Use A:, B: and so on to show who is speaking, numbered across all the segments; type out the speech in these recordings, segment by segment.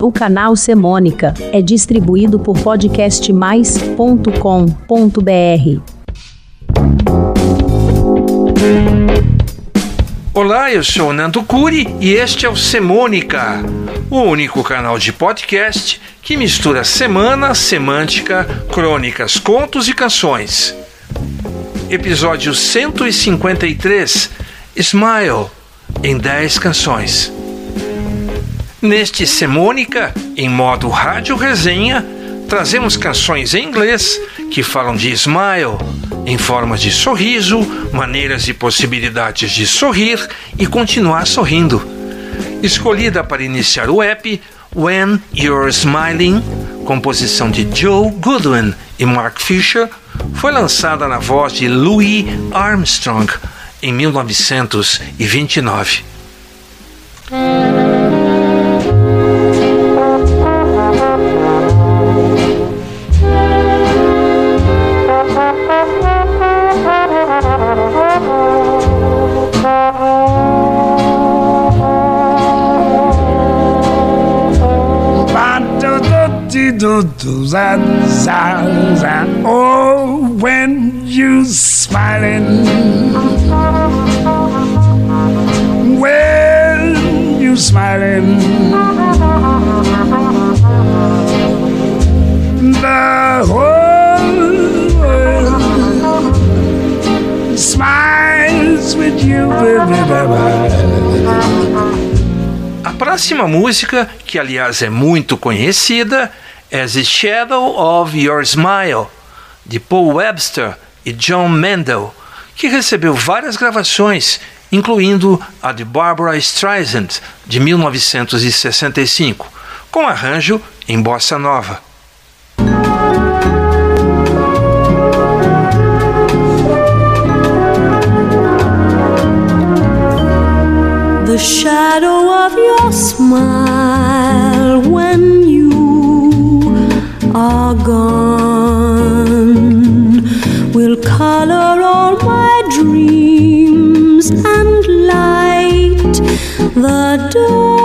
A: O canal Semônica é distribuído por podcastmais.com.br.
B: Olá, eu sou Nando Curi e este é o Semônica, o único canal de podcast que mistura semana, semântica, crônicas, contos e canções. Episódio 153 Smile em 10 canções. Neste Semônica, em modo rádio resenha, trazemos canções em inglês que falam de smile, em forma de sorriso, maneiras e possibilidades de sorrir e continuar sorrindo. Escolhida para iniciar o app When You're Smiling, composição de Joe Goodwin e Mark Fisher, foi lançada na voz de Louis Armstrong em 1929.
C: Oh, when you smiling, when you smiling, the whole world smiles with you,
B: A próxima música, que aliás é muito conhecida, As the Shadow of Your Smile, de Paul Webster e John Mendel, que recebeu várias gravações, incluindo a de Barbara Streisand, de 1965, com arranjo em bossa nova.
D: The shadow of your smile are gone will color all my dreams and light the dawn.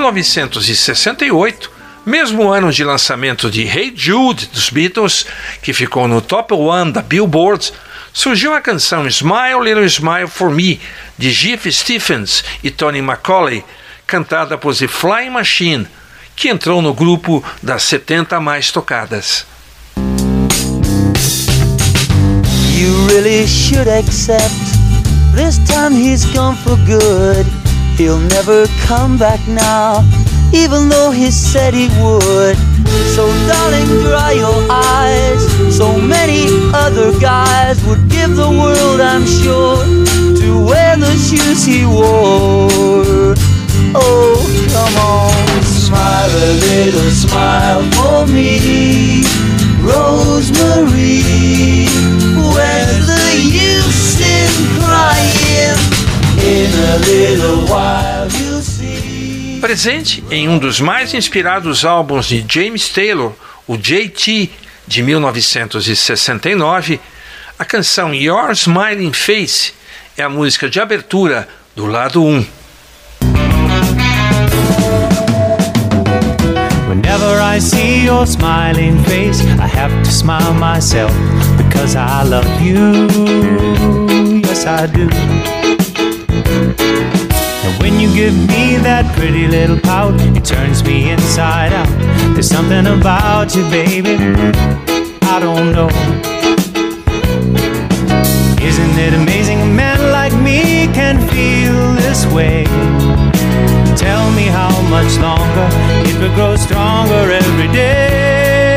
B: 1968, mesmo ano de lançamento de Hey Jude dos Beatles, que ficou no top one da Billboard, surgiu a canção Smile Little Smile for Me, de Jeff Stephens e Tony Macaulay, cantada por The Flying Machine, que entrou no grupo das 70 mais tocadas. You really should accept this time he's gone for good. He'll never come back now, even though he said he would. So, darling, dry your eyes. So many other guys would give the world, I'm sure, to wear the shoes he wore. Oh, come on, smile a little smile for me, Rosemary. Presente em um dos mais inspirados álbuns de James Taylor, o JT, de 1969, a canção Your Smiling Face é a música de abertura do lado 1. Whenever I see your smiling face, I have to smile myself because I love you. Yes, I do. That pretty little pout, it turns me inside out. There's something about you, baby, I don't know. Isn't it amazing a man like me can feel this way? Tell me how much longer it will grow stronger every day.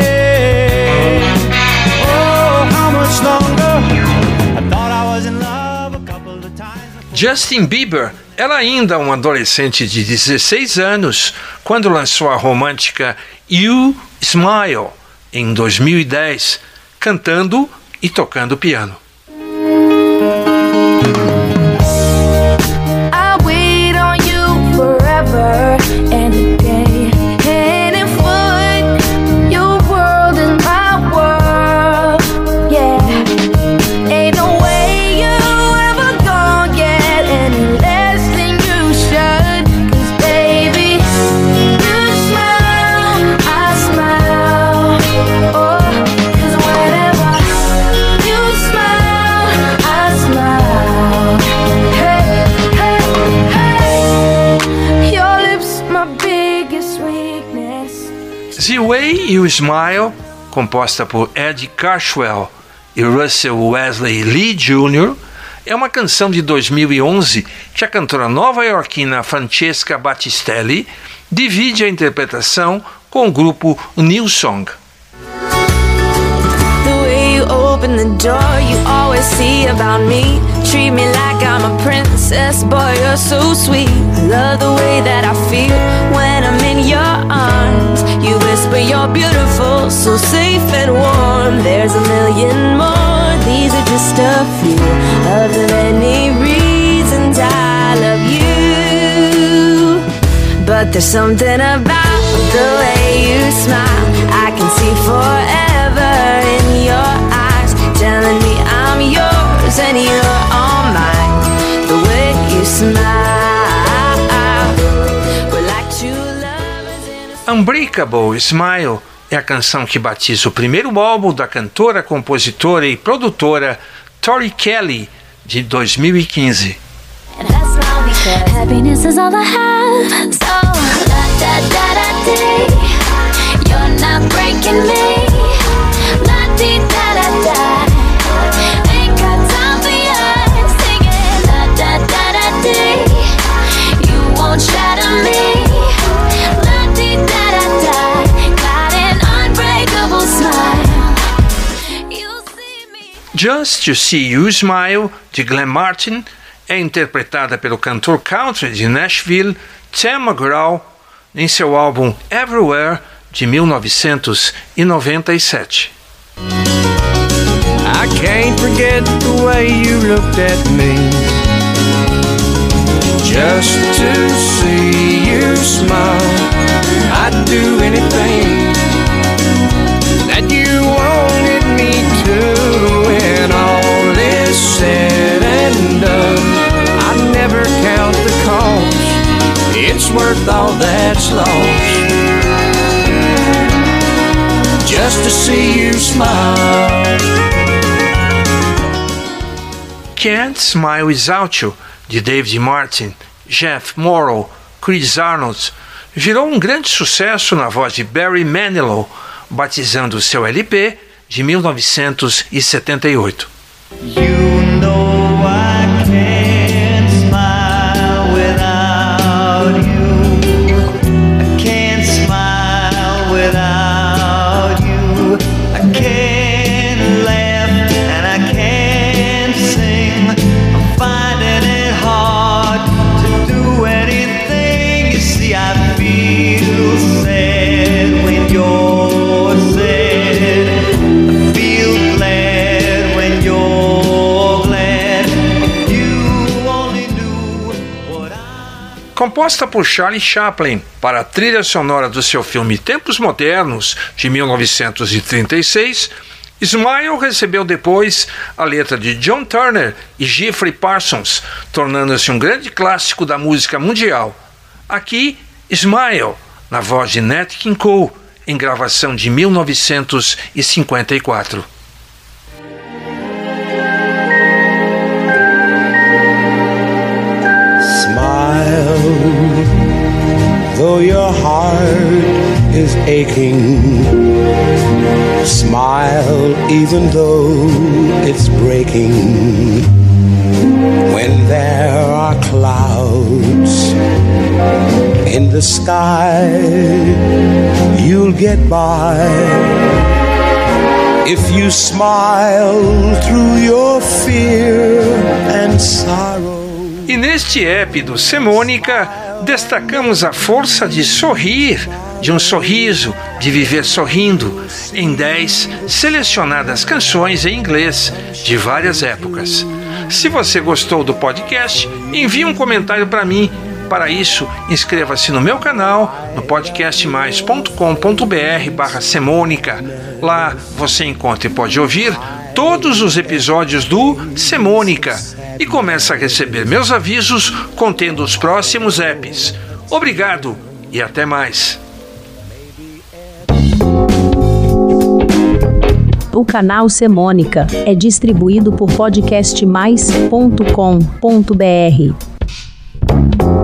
B: Oh, how much longer? I thought I was in love a couple of times. Justin Bieber era ainda um adolescente de 16 anos quando lançou a romântica You Smile em 2010, cantando e tocando piano. You Smile, composta por Eddie Cashwell e Russell Wesley Lee Jr., é uma canção de 2011 que a cantora nova-iorquina Francesca Battistelli divide a interpretação com o grupo New Song.
E: open the door, you always see about me. Treat me like I'm a princess, boy, you're so sweet. I love the way that I feel when I'm in your arms. You whisper you're beautiful, so safe and warm. There's a million more, these are just a few of the many reasons I love you. But there's something about the way you smile, I can see forever in your eyes, yours and you're all mine. The way you smile, we're like two lovers in a
B: Unbreakable Smile é a canção que batiza o primeiro álbum da cantora, compositora e produtora Tori Kelly, de 2015.
E: And I smile because happiness is all I have. So la da da da day, you're not breaking me. La di da da da,
B: Just to See You Smile, de Glenn Martin, é interpretada pelo cantor country de Nashville, Tim McGraw, em seu álbum Everywhere, de 1997.
C: I can't forget the way you looked at me. Just to see you smile, I'd do anything
B: Can't Smile Without You, de David Martin, Jeff Morrow, Chris Arnold, virou um grande sucesso na voz de Barry Manilow, batizando seu LP de 1978.
F: You know
B: Composta por Charlie Chaplin para a trilha sonora do seu filme Tempos Modernos, de 1936, Smile recebeu depois a letra de John Turner e Jeffrey Parsons, tornando-se um grande clássico da música mundial. Aqui, Smile, na voz de Nat King Cole, em gravação de 1954.
G: Aching. Smile, even though it's breaking. When there are clouds in the sky, you'll get by. If you smile through your fear and sorrow.
B: E neste app do Semônica, destacamos a força de sorrir, de um sorriso, de viver sorrindo, em 10 selecionadas canções em inglês de várias épocas. Se você gostou do podcast, envie um comentário para mim. Para isso, inscreva-se no meu canal no podcastmais.com.br barra Semônica. Lá você encontra e pode ouvir todos os episódios do Semônica e começa a receber meus avisos contendo os próximos apps. Obrigado e até mais.
A: O canal Semônica é distribuído por podcastmais.com.br.